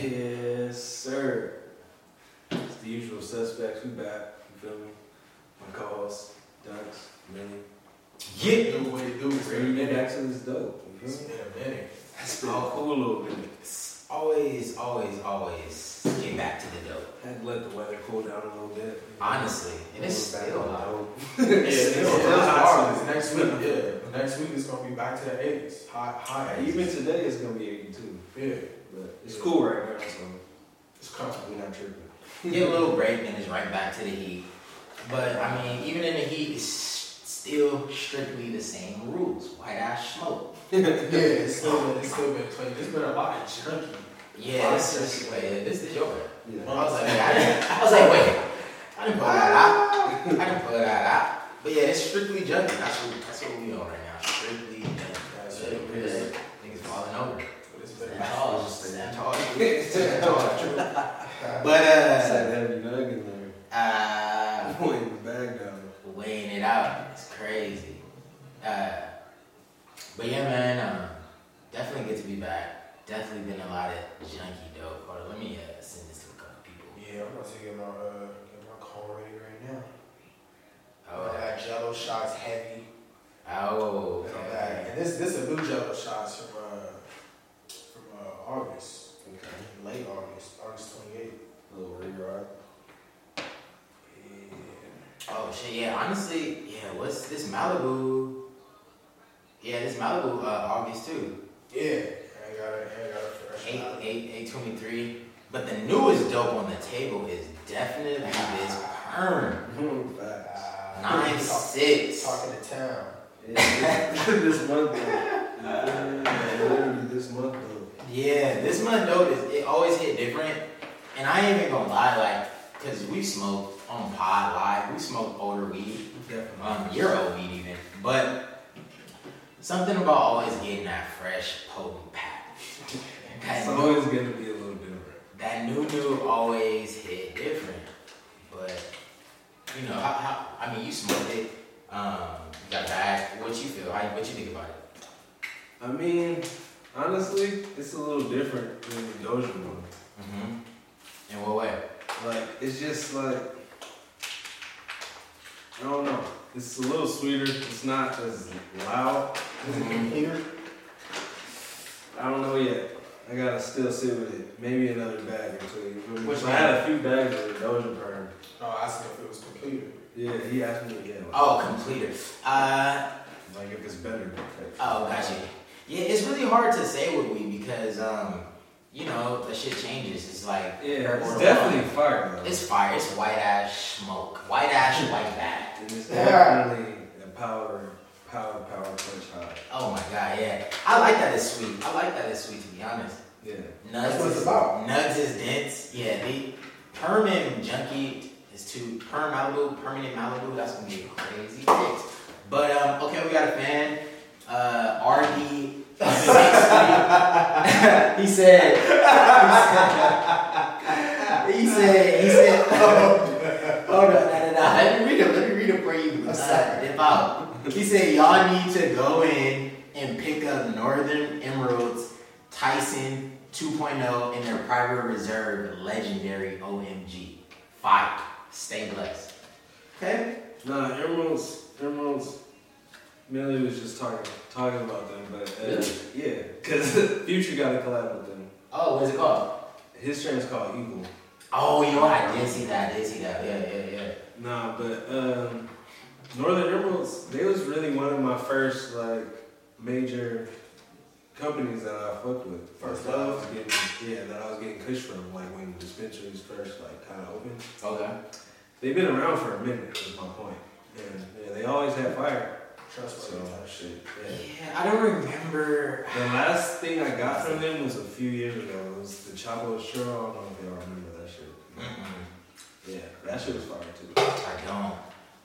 Yes, sir. It's the usual suspects. We back. You feel me? My co-host, Dunks, Millie. Get Do what it do, Ready bro. to get back to this dope. You It's feel me? been a minute. It's been a cool little minute. always, always, always get back to the dope. Had to let the weather cool down a little bit. Honestly, and it's still hot. Yeah, it's still hot. Next week, yeah. Next week it's gonna be back to the 80s. Hot, hot 80s. Even today it's gonna be 82, Yeah, but it's Yeah. cool right now, so it's coming. we're not tripping. Get a little break and it's right back to the heat. But I mean, even in the heat, it's still strictly the same rules. White ash smoke. Yeah, it's still been, it's still been playing. There's been a lot of junkie. Yeah, this is wait, this is your. Yeah. I was like, I, I was like, wait, I didn't pull that out. I didn't pull that out. But yeah, it's strictly junkie. That's what that's what we on right now. Strictly junkie. That's what it is. Niggas falling over. But it's been Stand tall, just stand tall. Stand Stand tall. True. But It's uh, that heavy nug in there. uh, Pointing the bag down. weighing it out. It's crazy. Uh, but yeah, man, um, definitely good to be back. Definitely been a lot of junky dope. Hold on, let me uh, send this to a couple people. Yeah, I'm about to get my uh, get my call ready right now. Oh, I got Gello Shotz heavy. oh, And, okay. and this this a new Gello Shotz from uh from uh, August, Okay. late August, August 28th. A little rerock. Yeah. Oh shit, yeah. Honestly, yeah. What's this Malibu? Yeah, this Malibu, uh, August too. Yeah, I got it. I got it fresh. Eight, out. eight, eight twenty three. But the newest dope on the table is definitely this Perm Facts. Uh, nine talk- six. Talking to town. Yeah, this month though. Yeah, literally this month though. Yeah, this month is it always hit different. And I ain't even gonna lie, like, cause we smoked on pod live, we smoked older weed, Definitely. um, year old weed even. But something about always getting that fresh, potent pack. That It's new, always gonna be a little different. that new new always hit different. But you know, how, how I mean you smoked it, um, you got back, what you feel, how, what you think about it? I mean, honestly, it's a little different than the Doja one. Mm-hmm. In what way? Like, it's just like, I don't know. It's a little sweeter. It's not as loud as a Mhm. computer. I don't know yet. I gotta still sit with it. Maybe another bag or two. you feel? Which I had a few bags of the Doja Burn. Oh, I asked him if it was completed. Yeah, he asked me again. Like, Oh, completer. Uh, like if it's better. Oh, gotcha. Yeah, it's really hard to say with weed because, um, you know, the shit changes. It's like Yeah, it's or- definitely fire though. it's fire. It's white ash smoke, white ash, white bag. And it's Yeah. definitely a power, power, power punch high. Oh my god, yeah. I like that it's sweet. I like that it's sweet to be honest. Yeah. Nuts That's what it's is, about. Nuts is dense. Yeah, the perm and junkie is too perm Malibu, permanent Malibu. That's gonna be a crazy fix. But um, okay, we got a fan. Uh, RD. He said. He said. He said. Oh. Hold on, no, no, no. Let me read it. Let me read it for you. I'm sorry. dip out. He said y'all need to go in and pick up Northern Emeralds Tyson 2.0 in their private reserve legendary OMG. Fire. Stay blessed. Okay? Nah, Emeralds, Emeralds. Millie was just talking talking about them, but uh, Really? yeah, because Future got a collab with them. Oh, what's it called? His strain's called Eagle. Oh, you know? I did see that. I did see that. Yeah, yeah, yeah. Nah, but um, Northern Emeralds, they was really one of my first like major companies that I fucked with. First that I love? was getting, yeah, that I was getting kush from, like when dispensaries first like kind of opened. Okay. They've been around for a minute. Was my point. And yeah, they always had fire. Trust So me. shit. Yeah. Yeah, I don't remember. The last thing I got from them was a few years ago. It was the Chavo Straw. I don't know if y'all remember that shit. Mm-mm, Yeah, that shit was fire too. I don't.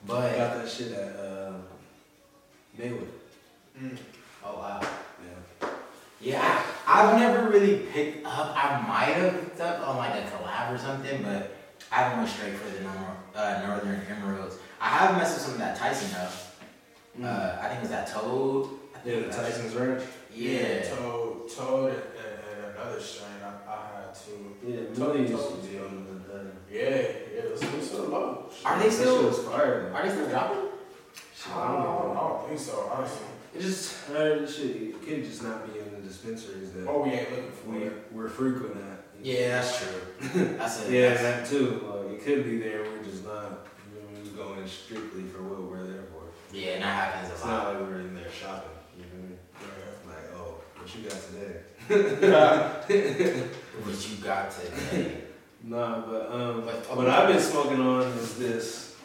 But I got that shit at uh, Maywood. Mm. oh wow. Yeah. I've never really picked up. I might have picked up on like a collab or something, but I haven't went straight for the normal, uh, Northern Emeralds. I have messed with some of that Tyson though. Uh, I think it was that Toad. I think yeah, the that's- Tyson's Ranch. Yeah. Toad, Toad, and, and, and another strain. I, I had too. Yeah, Totally, Millie used to totally. be on the. Uh, Yeah, yeah, let's do so low. Are they still- shit was fire. Are they still dropping? Shit, I I don't, don't I know. don't think so, honestly. It just, uh, this shit, it could just not be in the dispensaries that Oh, we ain't looking for we, it. we're frequent at. Yeah, that's true. That's a Yeah, that's- that too. Like, it could be there, we're just not, we're going strictly for what we're there for. Yeah, and that happens It's a not lot. like we're in there shopping, you know what I mean? Like, oh, what you got today? What you got today? Nah, but um, But- what I've been smoking on is this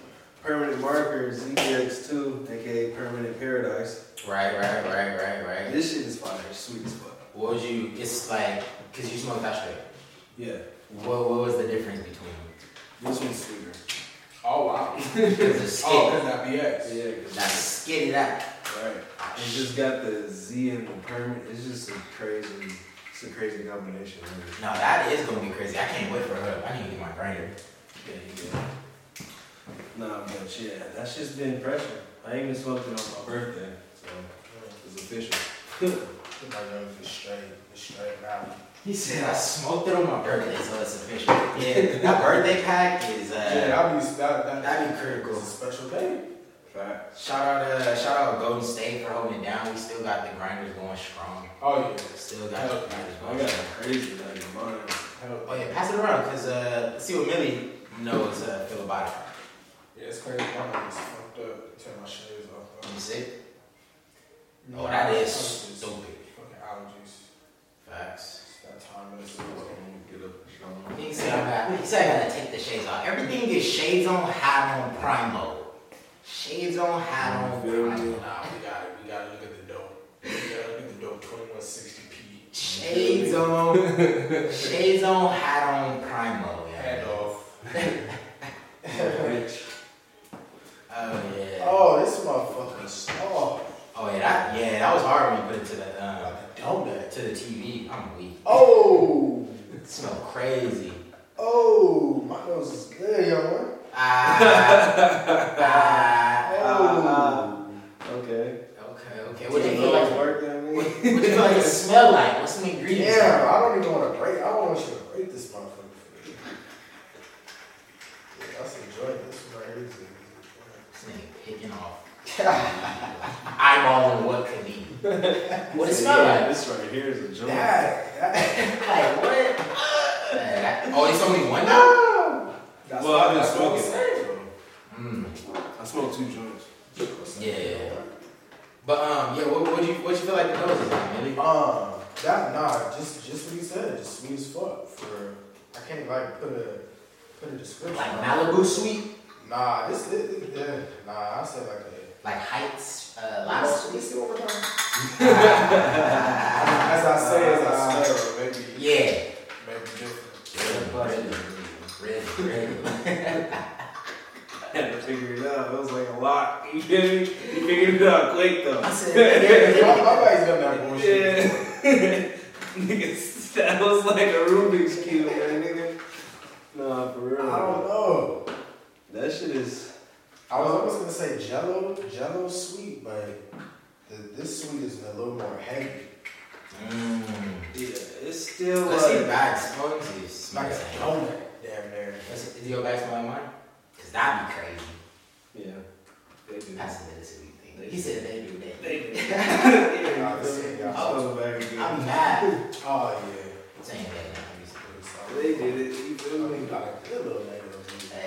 permanent marker ZX2, aka Permanent Paradise. Right, right, right, right, right. This shit is fire, sweet as fuck. What was you? It's like because you smoked that straight. Yeah, What What was the difference between them? this one's sweeter. Oh, wow. Oh, because it's Oh, skid. because that BX. Yeah, 'cause- That's skid that. right. It just got the Z and the permit. It's just a crazy, it's a crazy combination. Really. No, that is gonna be crazy. I can't wait for her. I need to get my grinder. Yeah, yeah. Nah, but yeah, that's just been pressure. I ain't even smoked it on my birthday, so it's official. My young is straight, it's straight now. He said I smoked it on my birthday, so it's official. Yeah, that birthday pack is Yeah, uh, that'd be, that, that, that'd be it's critical. a special day. Fact. Shout out uh, shout out Golden State for holding it down. We still got the grinders going strong. Oh, yeah. Still got the grinders I going. got strong. crazy like mine. Hell, Oh yeah, pass it around, cause uh, let's see what Millie knows uh, feel about it. Yeah, it's crazy. My nose is fucked up. Turn my shades off. Let me see. Though. Oh, that is It's stupid. Fucking allergies. Facts. That time. It's Get up and show 'em. He said I got. He said I gotta take the shades off. Everything is shades on, hat on, primo. Shades on, hat on, Feel me? primo. Nah, we got it. We gotta look at the dope. We gotta look at the dope 2160p. Shades on, shades on, hat on, primo. Hand Yeah. off. Bitch. Oh yeah. Oh, this motherfucker's. Oh, Oh yeah. That yeah. That was hard when you put it to the um, like a donut. to the TV. I'm weak. Oh, It smell crazy. oh, my nose is good, young one. Ah. ah. Oh. Okay. Okay. Okay. What do you feel like? work that What, what do you feel like it smell like? What's some ingredients? Damn, I don't even want to break. I don't want you to break this motherfucker. Yeah, that's a joint. This one right here is a- This nigga picking off. Eyeballing what could be. What it smell Yeah, like? This right here is a joint. That, that. Like what? That- oh, it's only one now. That's Well, I've been that's what I'm smoking. Mm. I smoked two joints. Yeah. But um, yeah. What what you what you feel like the nose is like, Millie? Um, that nah, just just what he said, just sweet as fuck. For I can't like put a put a description. Like on it. Malibu sweet, Nah, this this, this yeah, nah. I said like a. like Heights, uh, Let last me sweet. see one more time. Ah. As I say, as I smell, maybe Yeah. Maybe different. Really, really, really. I had to figure it out. It was like a lot. You feel me? You figured it out quick though. I said, Yeah, nobody's done that bullshit. Yeah. Nigga, that was like a Rubik's Cube, man, nigga. Nah, for real. I don't know. That shit is. I was almost gonna say Jello, Jello sweet, but the, this sweet is a little more heavy. Mm. Yeah, it's still Let's see like. bag smells. It Like smells a like donut, damn near. Is is your bag smell like mine? Cause that'd be crazy. Yeah, they do. That's a little sweet thing. He said they do that. They do. Yeah, I see, yeah. I'll go back again. I'm mad. Oh yeah. Saying that They did it. You feel You me? got a good little nigga. Hey, hey,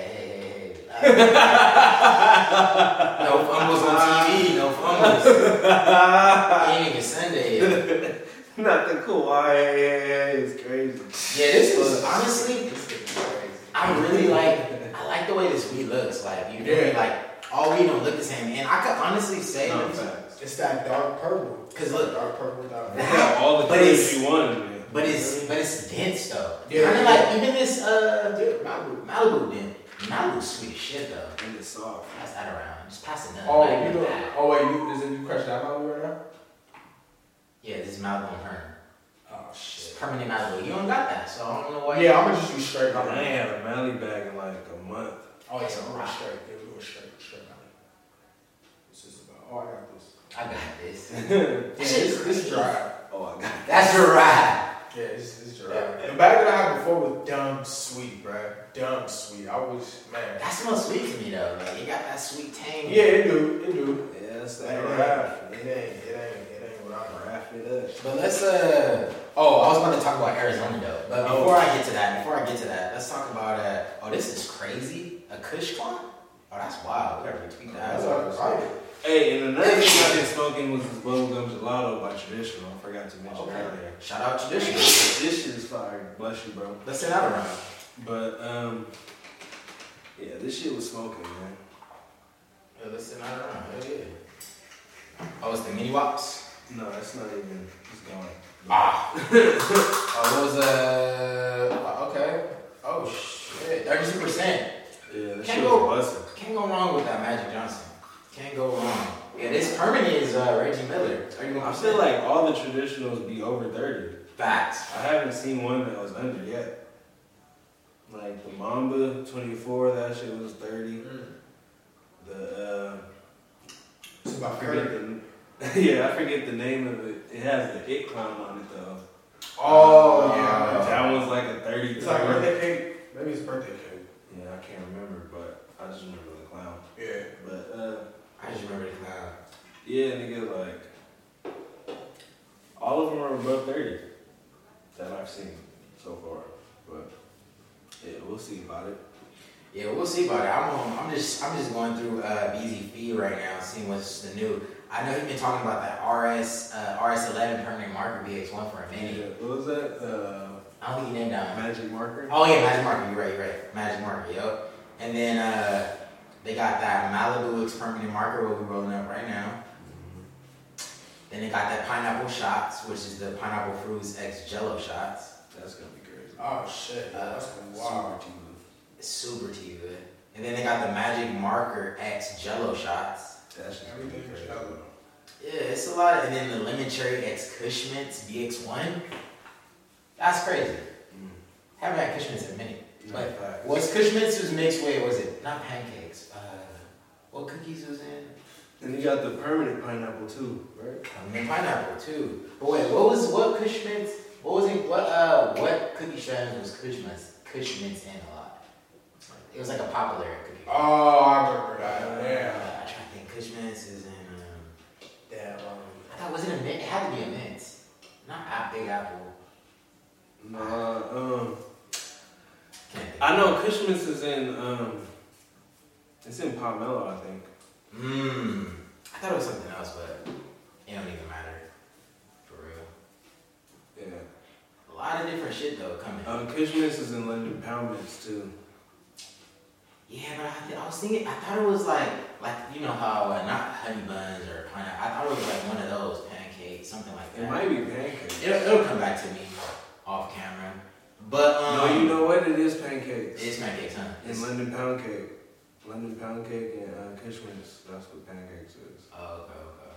hey, hey. no fumbles on TV. No fumbles. He ain't even Sunday yet. Not the Kawhi. Yeah, yeah, yeah, it's crazy. Yeah, this is honestly. This is crazy. I really like. I like the way this weed looks. Like you know, Yeah. like all weed don't look the same. And I could honestly say, No, facts. It's that dark purple. Cause look- dark purple, dark They purple. got all the colors you wanted, man. but it's but it's dense though. Yeah. Kind of like even this uh Malibu Malibu dense. Malibu sweet as shit though. And it's soft. Pass that around. Just pass it down. Oh, Not you even know. that. Oh wait, you is it you crushed that Malibu right now? Yeah, this is Malibu and her. Oh It's shit. permanent Malibu. You don't got that, so I don't know why. Yeah, I'm gonna just use straight I Malibu. ain't had a Mally bag in like a month. Oh yeah, I'm going straight. Yeah, we going straight, straight Malibu. This is about. Oh, I got this. I got this. Yeah, this, this is dry. Oh, I got That's your ride. Yeah, it's, this is dry. Yeah. The bag that I had before was dumb sweet, bro. Dumb sweet. I was man. That smells sweet to me though. Like it got that sweet tang. Yeah, it do. It do. Yeah, that's It that ain't. rap. It ain't. It ain't. It ain't what I'm. Rap it up. But let's uh oh, I was about to talk about Arizona though. But Oh. before I get to that, before I get to that, let's talk about uh oh this is crazy. A Kush clone? Oh that's wild. We gotta retweet that. That's what Hey, and another thing I've been smoking was this bubblegum gelato by Traditional. I forgot to mention Okay. earlier. Shout out traditional. This shit is fire. Bless you, bro. Let's send that around. But um, yeah, this shit was smoking, man. Yeah, let's send that around. Hell yeah. Oh, it's the mini wops. No, that's not even. It's going. Ah. oh, it was uh okay. Oh shit. Thirty-two percent. Yeah, this Can't shit go- was busting. Can't go wrong with that Magic Johnson. Can't go wrong. Yeah, this permanent is uh, Reggie Miller. Thirty-one I percent. feel like all the traditionals be over thirty. facts. I haven't seen one that was under yet. Like the Mamba 24, that shit was 30. The uh, It's I about forget thirty. the yeah, I forget the name of it. It has the it clown on it though. Oh Uh, yeah. that one's like a 30. It's like birthday cake. Maybe it's birthday cake. Yeah, I can't remember, but I just remember the clown. Yeah. But uh, I just remember the clown. yeah, nigga, like all of them are above 30 that I've seen so far. But yeah, we'll see about it. Yeah, we'll see about it. I'm on, I'm just I'm just going through uh, BZ feed right now, seeing what's the new. I know he's been talking about that RS uh, RS11 permanent marker VX1 for a minute. Yeah, what was that? Uh, I don't think he named that one. magic marker. Oh yeah, Magic Marker. You're right. You're right. Magic Marker. Yep. And then uh, they got that Malibu X permanent marker, what we're rolling up right now. Then they got that pineapple shots, which is the pineapple fruits X Gello Shotz. That's gonna be crazy. Oh shit. Uh, That's wow. Super It's super tea good. And then they got the Magic Marker X Gello Shotz. That's just gonna Everything crazy. jello. Yeah, it's a lot. And then the lemon cherry X Kush Mints VX1. That's crazy. Mm. Haven't had Kush Mints in a minute. No, But fact. what's Kush Mints was mixed with? Was it not pancakes? Uh, what cookies was in? And you got the permanent pineapple too, right? I mean pineapple too. But wait, what was what Kush Mints? What was it? What uh? What cookie strands was Kush Mints? Cushmint's in a lot. It was like a popular cookie. Oh, I remember that. Yeah. I try to is in. Um, Damn. um, I thought was it a mint? It had to be a mint. Not a Big Apple. Nah, um, I know Kush Mints is in, um, it's in Palmetto, I think. Mmm. I thought it was something else, but it don't even matter. For real. Yeah. A lot of different shit though coming. Um, Kush Mints is in London Poundments too. Yeah, but I, I was thinking, I thought it was like, like you know how uh, not honey buns or pineapple. I thought it was like one of those pancakes, something like that. It might be pancakes. It'll, it'll come back to me off camera. But um, no, you know what? It is pancakes. it's pancakes, huh? in London Pound Cake. London Pound Cake and uh, Kush Mints, that's what pancakes is. Oh, okay, okay.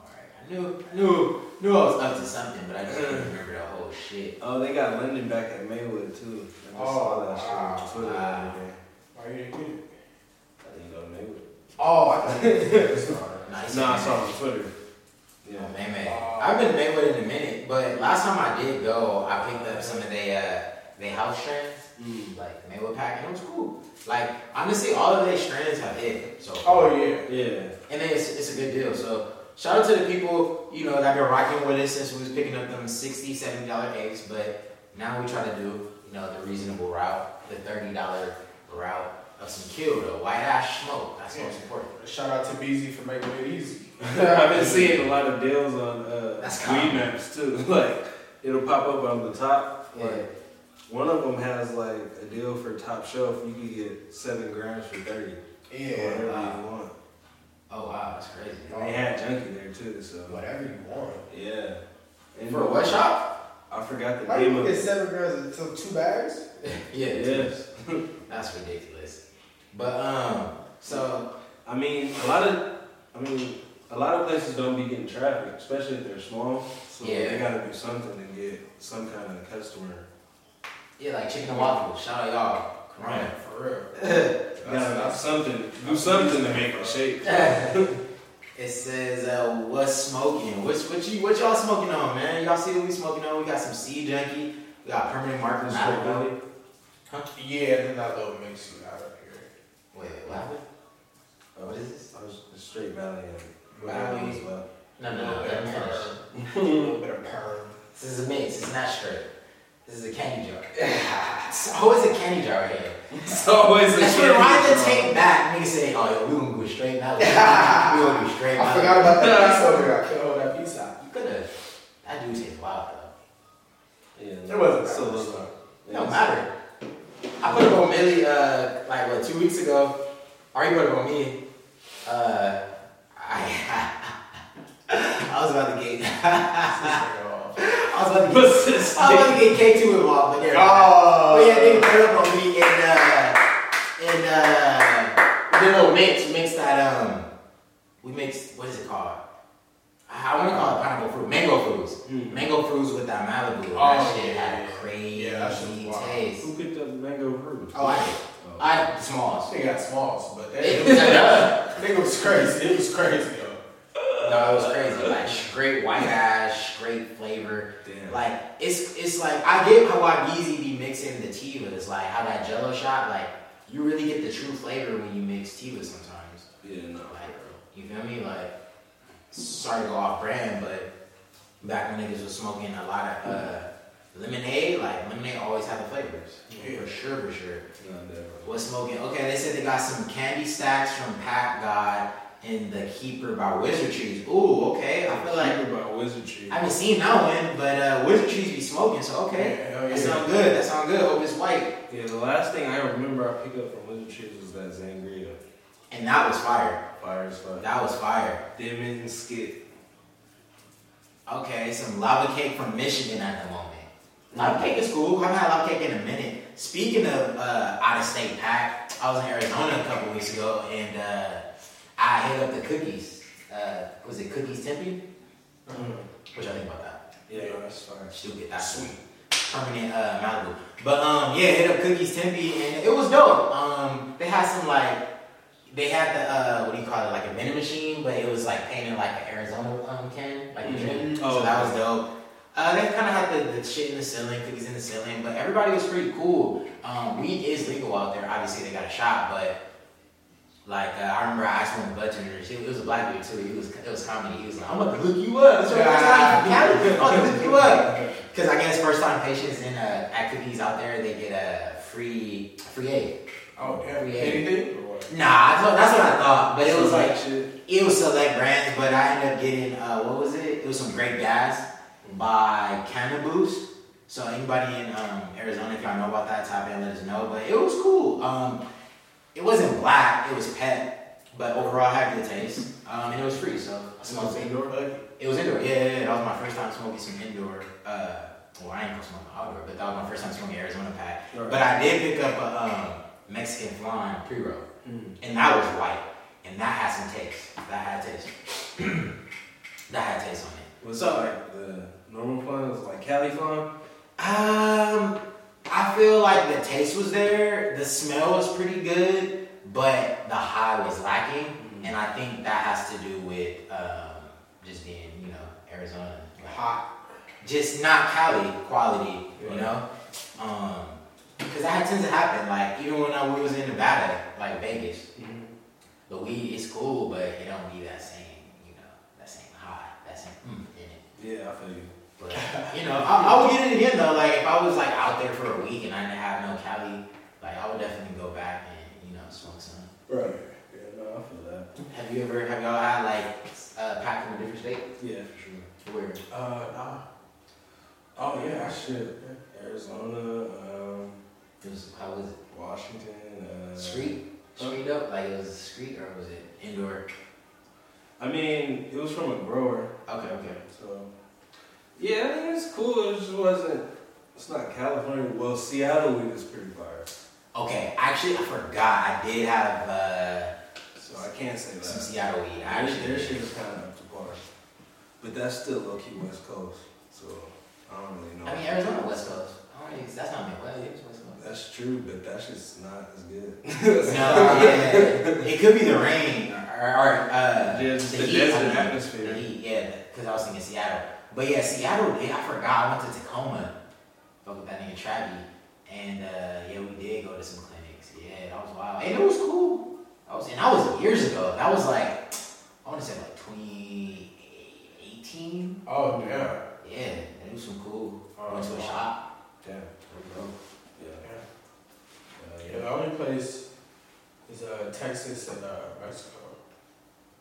All right, I knew, I knew, knew I was up to something, but I just couldn't remember the whole shit. Oh, they got London back at Maywood too. I just Oh, saw that wow. shit on Twitter the Wow. other day. Why you didn't get it? I didn't go to Maywood. Oh, I thought you did. Sorry. Nice. No, I man. saw it on Twitter. Yeah. Oh, man, man. Wow. I've been to Maywood in a minute, but last time I did go, I picked up some of their uh, they house strands, Mm. like the Maywood pack, and it was cool. Like honestly, all of their strands have hit. So Oh yeah. Yeah. and then it's, it's a good deal. So shout out to the people you know that been rocking with us since we was picking up them 60 70 dollar eggs, but now we try to do you know the reasonable route, the thirty dollar route of some kill though, white ash smoke. That's most important. Shout out to BZ for making it easy. I've been seeing a lot of deals on uh, That's weed maps too. like it'll pop up on the top. Yeah. Like one of them has like a deal for top shelf. You can get seven grams for thirty. or Yeah. whatever wow. you want. Oh wow, that's crazy. And they had junkie there too. So Whatever you want. yeah. And For what shop? I forgot the Why name you of get seven grams until two bags? yeah, Yes. That's ridiculous. But um, so I mean, a lot of, I mean, a lot of places don't be getting traffic, especially if they're small. So Yeah. they gotta do something to get some kind of customer. yeah, like chicken and waffles. Shout out y'all. Corona. For real. Gotta do something, do something to make it shake. it says uh, what's smoking? What's what you what y'all smoking on, man? Y'all see what we smoking on? We got some Seed Junky. We got permanent marker Straight Malibu. Valley. Yeah, then that little mix you got. Wait, what happened? Oh, what is this? I was the Straight Valley and Valley. as well. No, A no, little no. bit Let of me finish. perm. A little bit of perm. This is a mix. It's not straight. This is a candy jar. It's always a candy jar right here. It's always a Let's candy rewind the jar. tape back. Nigga say, oh, yo, we gonna go straight now. we gonna do straight I forgot about that piece over there. I couldn't hold that piece out. You could've. That dude tastes wild though. Yeah, It wasn't so that was much. It don't matter. I put up on Millie, uh, like what, two weeks ago. You put up on me. Uh, I, I was about to get, I was about to get? I was about to get K2 involved, but there. Oh, But yeah, they put up on me and, uh, and, uh, we did a little mix, mix that, um, we mixed, what is it called? I want to call it pineapple fruit, mango fruits. Mm. Mango fruits with that Malibu. Oh, that shit yeah, had a crazy Yeah, that shit was wild. taste. Who picked the mango fruit? Oh, I did. Oh. I smalls. They got smalls, but that It- nigga nigga was crazy. It was crazy, though. No, it was crazy. Like straight white ash, straight flavor. Damn. Like it's it's like I get how I Yeezy be mixing the tea with. It's like how that Jello shot. Like you really get the true flavor when you mix tea with sometimes. yeah, no. Like you feel me? Like sorry to go off brand, but back when niggas was smoking a lot of uh, lemonade, like lemonade always had the flavors. Yeah. For sure, for sure. No. What's smoking? Okay, they said they got some candy stacks from Pack God and the Keeper by Wizard Trees. Ooh, okay. I feel like Keeper by Wizard Trees. I haven't seen that one, but uh, Wizard Trees be smoking, so okay. Yeah, hell That yeah. sound good. That sound good. Hope it's white. Yeah, the last thing I remember I picked up from Wizard Trees was that Zangria. And that was fire. Fire as fuck. That was fire. Them and Skit. Okay, some lava cake from Michigan at the moment. Lava cake is cool. I haven't had lava cake in a minute. Speaking of uh, out of state pack, I was in Arizona a couple weeks ago and uh, I hit up the cookies. Uh, was it Cookies Tempe? Mm. What y'all think about that? Yeah, that's fire. Stupid. That's Sweet. permanent uh, Malibu. But um, yeah, hit up Cookies Tempe and it was dope. Um, they had some like they had the uh, what do you call it, like a vending machine, but it was like painted like an Arizona um can, like the drink. Mhm. So Oh, that was dope. Uh, they kind of had the, the shit in the ceiling, cookies in the ceiling, but everybody was pretty cool. Um, weed is legal out there. Obviously, they got a shot, but like uh, I remember I asked one of the bartenders. It was a black dude too. He was it was comedy. He was like, "I'm about to hook you up. It's your first time in Cali. I'm about to hook you up." Because I guess first time patients in uh, at cookies out there, they get a free free aid. Oh. Yeah. Anything? Or what? Nah, I thought, that's what I thought, but it was like it was select brands, but I ended up getting uh, what was it? It was some great gas by Cannaboost. So anybody in um, Arizona, if y'all know about that, in, let us know. But it was cool. Um, it wasn't black, it was pet, but overall I had good taste. Um, and it was free, so I smoked it. indoor? It was indoor. Yeah, yeah, yeah, that was my first time smoking some indoor. Uh, well, I ain't gonna smoke outdoor, but that was my first time smoking Arizona pack. Right. But I did pick up a um, Mexican flan pre roll Mm. and that was white, and that had some taste. That had taste. that had taste on it. Was up, like the normal flan? Was like Cali flan? Um, I feel like the taste was there, the smell was pretty good, but the high was lacking, Mm-hmm. and I think that has to do with um, just being, you know, Arizona. Like, Hot. just not Cali quality, you Right. know. Um, because that tends to happen. Like even when I was in Nevada, like Vegas, the weed is cool, but it don't be that same, you know, that same high, that same mm in it. Yeah, I feel you. But you know, I, I would get it again though. Like if I was like out there for a week and I didn't have no Cali, like I would definitely go back and you know smoke some. Right. Yeah, no, I feel that. Have you ever have y'all had like a pack from a different state? Yeah, for sure. Where? Uh, nah. Oh yeah, shit. Arizona, um, It was how was it? Washington. Uh, Street? Street up? Like it was a street or was it indoor? I mean, it was from a grower, Okay, okay. so yeah, I mean it's cool. It just wasn't. It's not California. Well, Seattle weed is pretty fire, Okay, actually I forgot. I did have uh, so I can't say some that. Seattle weed. I actually their shit is kind of up to par, but that's still low key West Coast. So I don't really know. I mean Arizona West Coast. I don't think that's not Midwest. West Coast. That's true, but that shit's not as good. no, yeah. It could be the rain or, uh, Just the heat, desert I mean, atmosphere. The heat, yeah, because I was thinking Seattle. But yeah, Seattle, yeah, I forgot. I went to Tacoma fuck with that nigga Travi, and uh, yeah, we did go to some clinics. Yeah, that was wild, and it was cool. That was and that was years ago. That was like I want to say like 2018. Oh damn. Yeah, it was some cool. Oh, Went to a shop. Damn. There we go. Yeah. Yeah. Uh, Yeah, the only place is uh, Texas and uh, Mexico.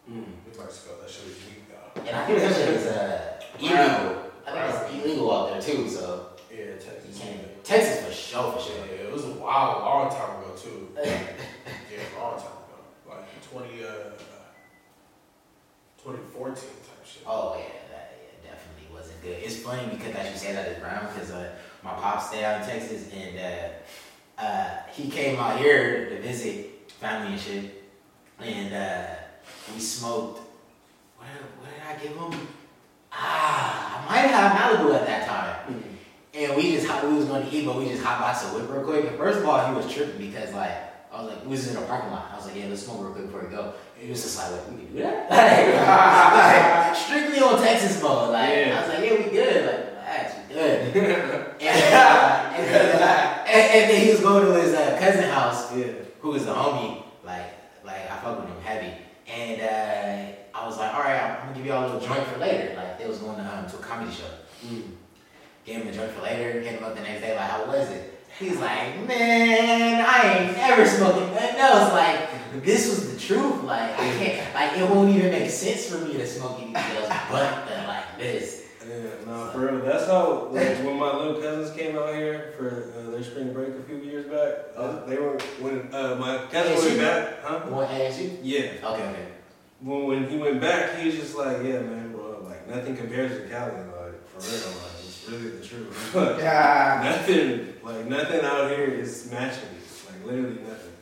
Mm. New Mexico, that shit is weak though. And I think that shit is uh, illegal. I think it's illegal out there too. So Yeah, Texas. Texas for sure, for sure. yeah, it was a while, long time ago too. Yeah, long time ago. Like 20, uh, 2014 type shit. Oh yeah, that yeah, definitely wasn't good. It's funny because as you say that is brown because uh, my pops stayed out in Texas and uh, uh, he came out here to visit family and shit, and uh, we smoked. What, what did I give him? Ah, I might have Malibu at that time. And we just we was going to eat, but we just hot boxed a whip real quick. And first of all, he was tripping because like I was like, we was in a parking lot. I was like, yeah, let's smoke real quick before we go. And he was just like, we can do that. like, strictly on Texas mode. Like Yeah. I was like, yeah, we good. Like relax, we good. and, uh, and, then, and, and then he was going to his uh, cousin house, Yeah. who was a homie. Like like I fuck with him heavy. And uh, I was like, all right, I'm gonna give y'all a little joint for later. Like they was going to, um, to a comedy show. Mm. Gave him a joint for later. Hit him up the next day, like, how was it? He's like, man, I ain't never smoking nothing else. Like, this was the truth. Like, I can't, like, it won't even make sense for me to smoke anything else but the, like this. Yeah, no, for real. That's how, like, when my little cousins came out here for uh, their spring break a few years back, uh, they were, when uh, my cousin ASU? went back, huh? What ASU? Yeah. Okay, okay. When, when he went back, he was just like, yeah, man, bro, like, nothing compares to Cali, like, for real, like, it's really the truth. Like, Yeah. nothing, like, nothing out here is matching like, literally nothing.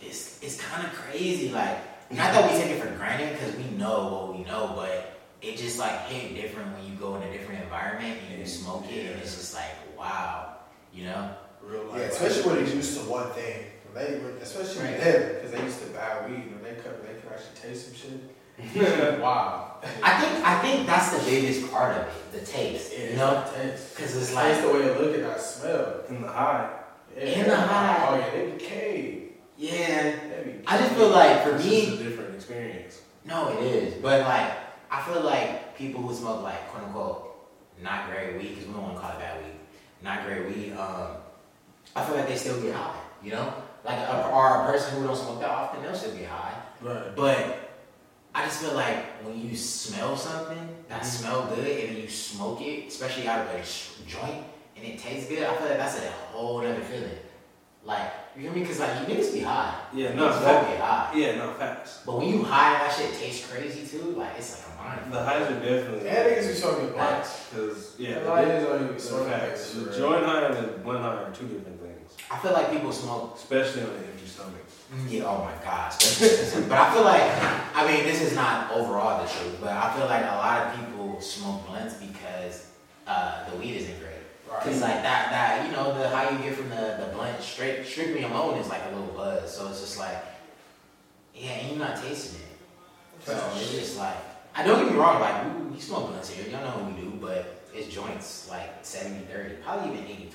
It's, it's kind of crazy. Like, not that we take it for granted because we know what we know, but it just, like, hit different when you go in a different environment and you smoke it, and it's just like, wow, you know? Real life. Yeah, especially when they're used to one thing. When They, especially Right. them, because they used to buy weed. When they come, they can actually taste some shit. wow. I think I think that's the biggest part of it, the taste. Yeah, You know, because it's It's like the way you look at that smell. In the high. Yeah. In the high. Oh yeah, they be cave. yeah. They be I just feel like for It's me, just a different experience. no, it is. But like, I feel like people who smoke like quote unquote not great weed, because we don't want to call it bad weed, not great weed. Um, I feel like they still get high. You know, like a, or a person who don't smoke that often, they'll still get high. Right. But I just feel like when you smell something that Mhm. smell good and you smoke it, especially out of a joint, and it tastes good, I feel like that's a whole other feeling. Like, you hear me? Because, like, you niggas be high. Yeah, no, Niggas don't fact. get high. Yeah, no, facts. But when you high, that shit tastes crazy too. Like, it's like a mind. The highs are definitely. Yeah, niggas be smoking blunts. Because, yeah, Yeah, the, niggas don't even the smoke facts. that. The joint high and the blunt high are two different things. I feel like people smoke. Especially on an empty stomach. Yeah, oh my god. but I feel like, I mean, this is not overall the truth, but I feel like a lot of people smoke blunts because uh, the weed isn't great. Cause like that, that you know, the how you get from the the blunt straight strictly alone is like a little buzz. So it's just like, yeah, and you're not tasting it. So it's just like, I don't get me wrong, like we, we smoke blunts here, y'all know what we do, but it's joints like 70-30, probably even 80-20.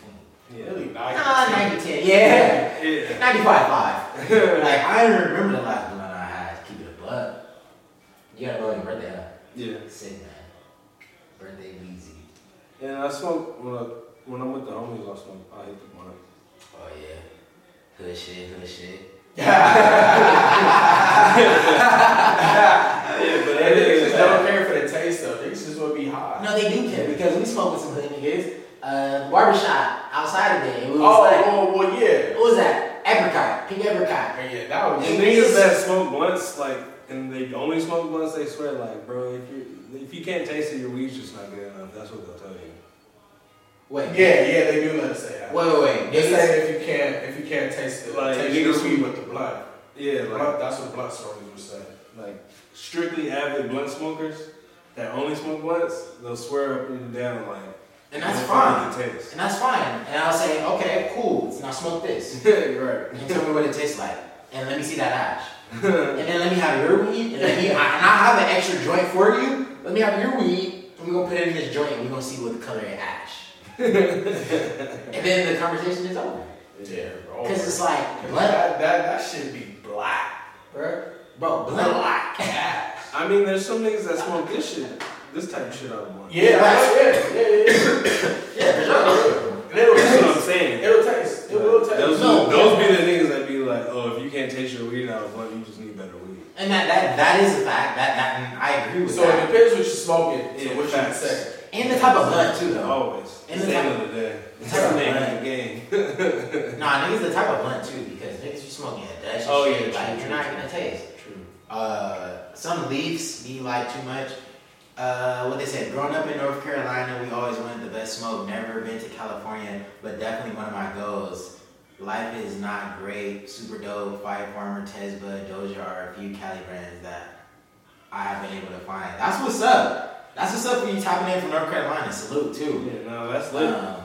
Yeah. Really Nah, nice. 90-10, yeah, Yeah. 95-5. like I don't remember the last blunt I had. Keep it a blunt. You gotta go your birthday, huh? Yeah. Sick man. Birthday Weezy. And I smoke, when, I, when I'm with the homies, I smoke, I hit the blunt. Oh yeah. Hood shit, hood shit. Yeah, but They it niggas is. just don't care for the taste though. Niggas just want to be high. No, they do care because we smoke with some hood niggas. Uh, barbershop outside of there. It was Oh, like, well, well, yeah. what was that? Apricot, pink apricot. Yeah, yeah, that was. And niggas that smoke blunts, like, and they only smoke blunts, they swear, like, bro, if you if you can't taste it, your weed's just not good enough. That's what they'll tell you. Wait, Yeah, yeah, they do let us say that. wait, wait, wait. They Niggas, say if you can't, if you can't taste the Like, taste niggas your weed with the blood. Yeah, like, Blunt, that's what blunt smokers would say. like strictly avid blunt smokers that only smoke blunts, they'll swear up and down, like, and that's fine. taste. And that's fine. And I'll say, okay, cool. Now smoke this. right. And you tell me what it tastes like. And let me see that ash. and then let me have your weed. And, let me, and I have an extra joint for you. Let me have your weed. And we're going to put it in this joint and we're going to see what the color of ash. And then the conversation is over. Yeah, bro. Cause it's like, blood, that, that that should be black, bro. bro, blood. Black. I mean, there's some niggas that smoke this shit, this type of shit out of blunt. Yeah, yeah, yeah, yeah, yeah. Yeah, for sure. It'll That's what I'm taste. saying. It'll taste. It will taste. Those, No. those be the niggas that be like, oh, if you can't taste your weed out of blunt, you just need better weed. And that, that that is a fact. That that I agree with So it that. depends what you're smoking. Yeah, so what you facts. say. And the type of blunt too, though. Always. And the the type- of the day. the type of the name blunt. of the game. Nah, niggas the type of blunt too because niggas you smoking a Dutch and Oh, shit, yeah, like true, you're true, not true. gonna taste. True. Uh, some leaves be like too much. Uh, what they said, growing up in North Carolina, we always wanted the best smoke. Never been to California, but definitely one of my goals. Life is not great. Super dope. Fire Farmer, Tesba, Doja are a few Cali brands that I have been able to find. That's what's up. That's what's up for you tapping in from North Carolina. Salute too. Yeah, no, that's lit. Um,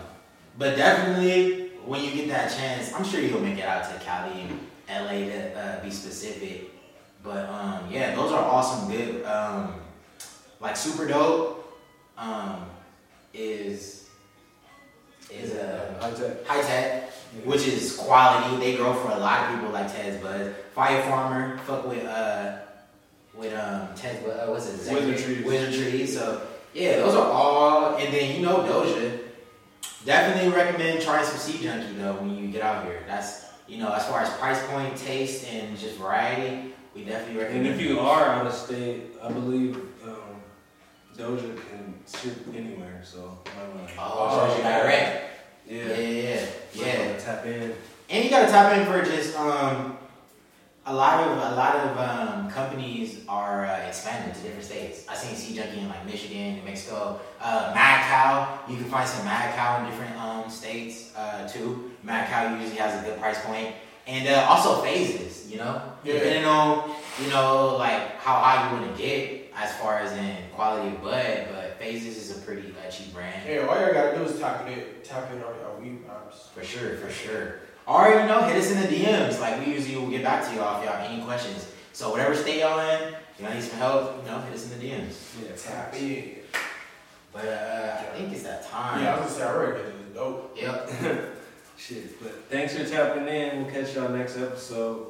but definitely, when you get that chance, I'm sure you'll make it out to Cali and LA to uh, be specific. But um, yeah, those are awesome. Good. Um, like super dope. Um, is is a High tech. high tech, which is quality. They grow for a lot of people like Tez Buzz. Fire Farmer, fuck with uh with um Tez. Uh, what's it? Wizard Trees. Wizard Trees. So yeah, those are all. And then you know Doja. Definitely recommend trying some Seed Junky though when you get out here. That's you know as far as price point, taste, and just variety. We definitely recommend. And if you are out of state, I believe um, Doja can ship anywhere. So, might wanna- oh, so you yeah, Yeah, yeah, yeah. Wanna Tap in. And you gotta tap in for just um a lot of a lot of um, companies are uh, expanding to different states. I seen Seed Junky in like Michigan, New Mexico, uh, Mad Cow. You can find some Mad Cow in different um, states uh, too. Mad Cow usually has a good price point, and uh, also phases. You know, Yeah. depending on you know like how high you want to get as far as in quality of bud, but phases is a pretty uh, cheap brand. Yeah, all y'all gotta do is tap in, tap in on y'all weed vibes. For sure, for sure. Or you know, hit us in the DMs. Like we usually will get back to y'all if y'all have any questions. So whatever state y'all in, if y'all need some help, you know, hit us in the DMs. Yeah, Tap facts. in. But uh, I think it's that time. Yeah, I was gonna say I already did it. Dope. Yep. Shit, but thanks for tapping in. We'll catch y'all next episode.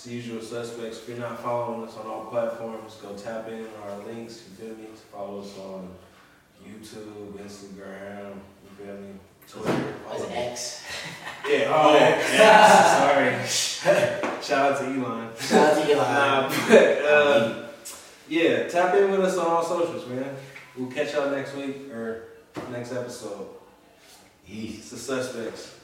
It's the usual suspects. If you're not following us on all platforms, go tap in on our links. You feel me? Follow us on YouTube, Instagram. You feel me? Twitter. Follow an. X. Yeah. Oh, Oh, yeah. sorry. Shout out to Elon. Shout out to Elon. Nah, but uh, yeah, tap in with us on all socials, man. We'll catch y'all next week or next episode. Peace. It's the suspects.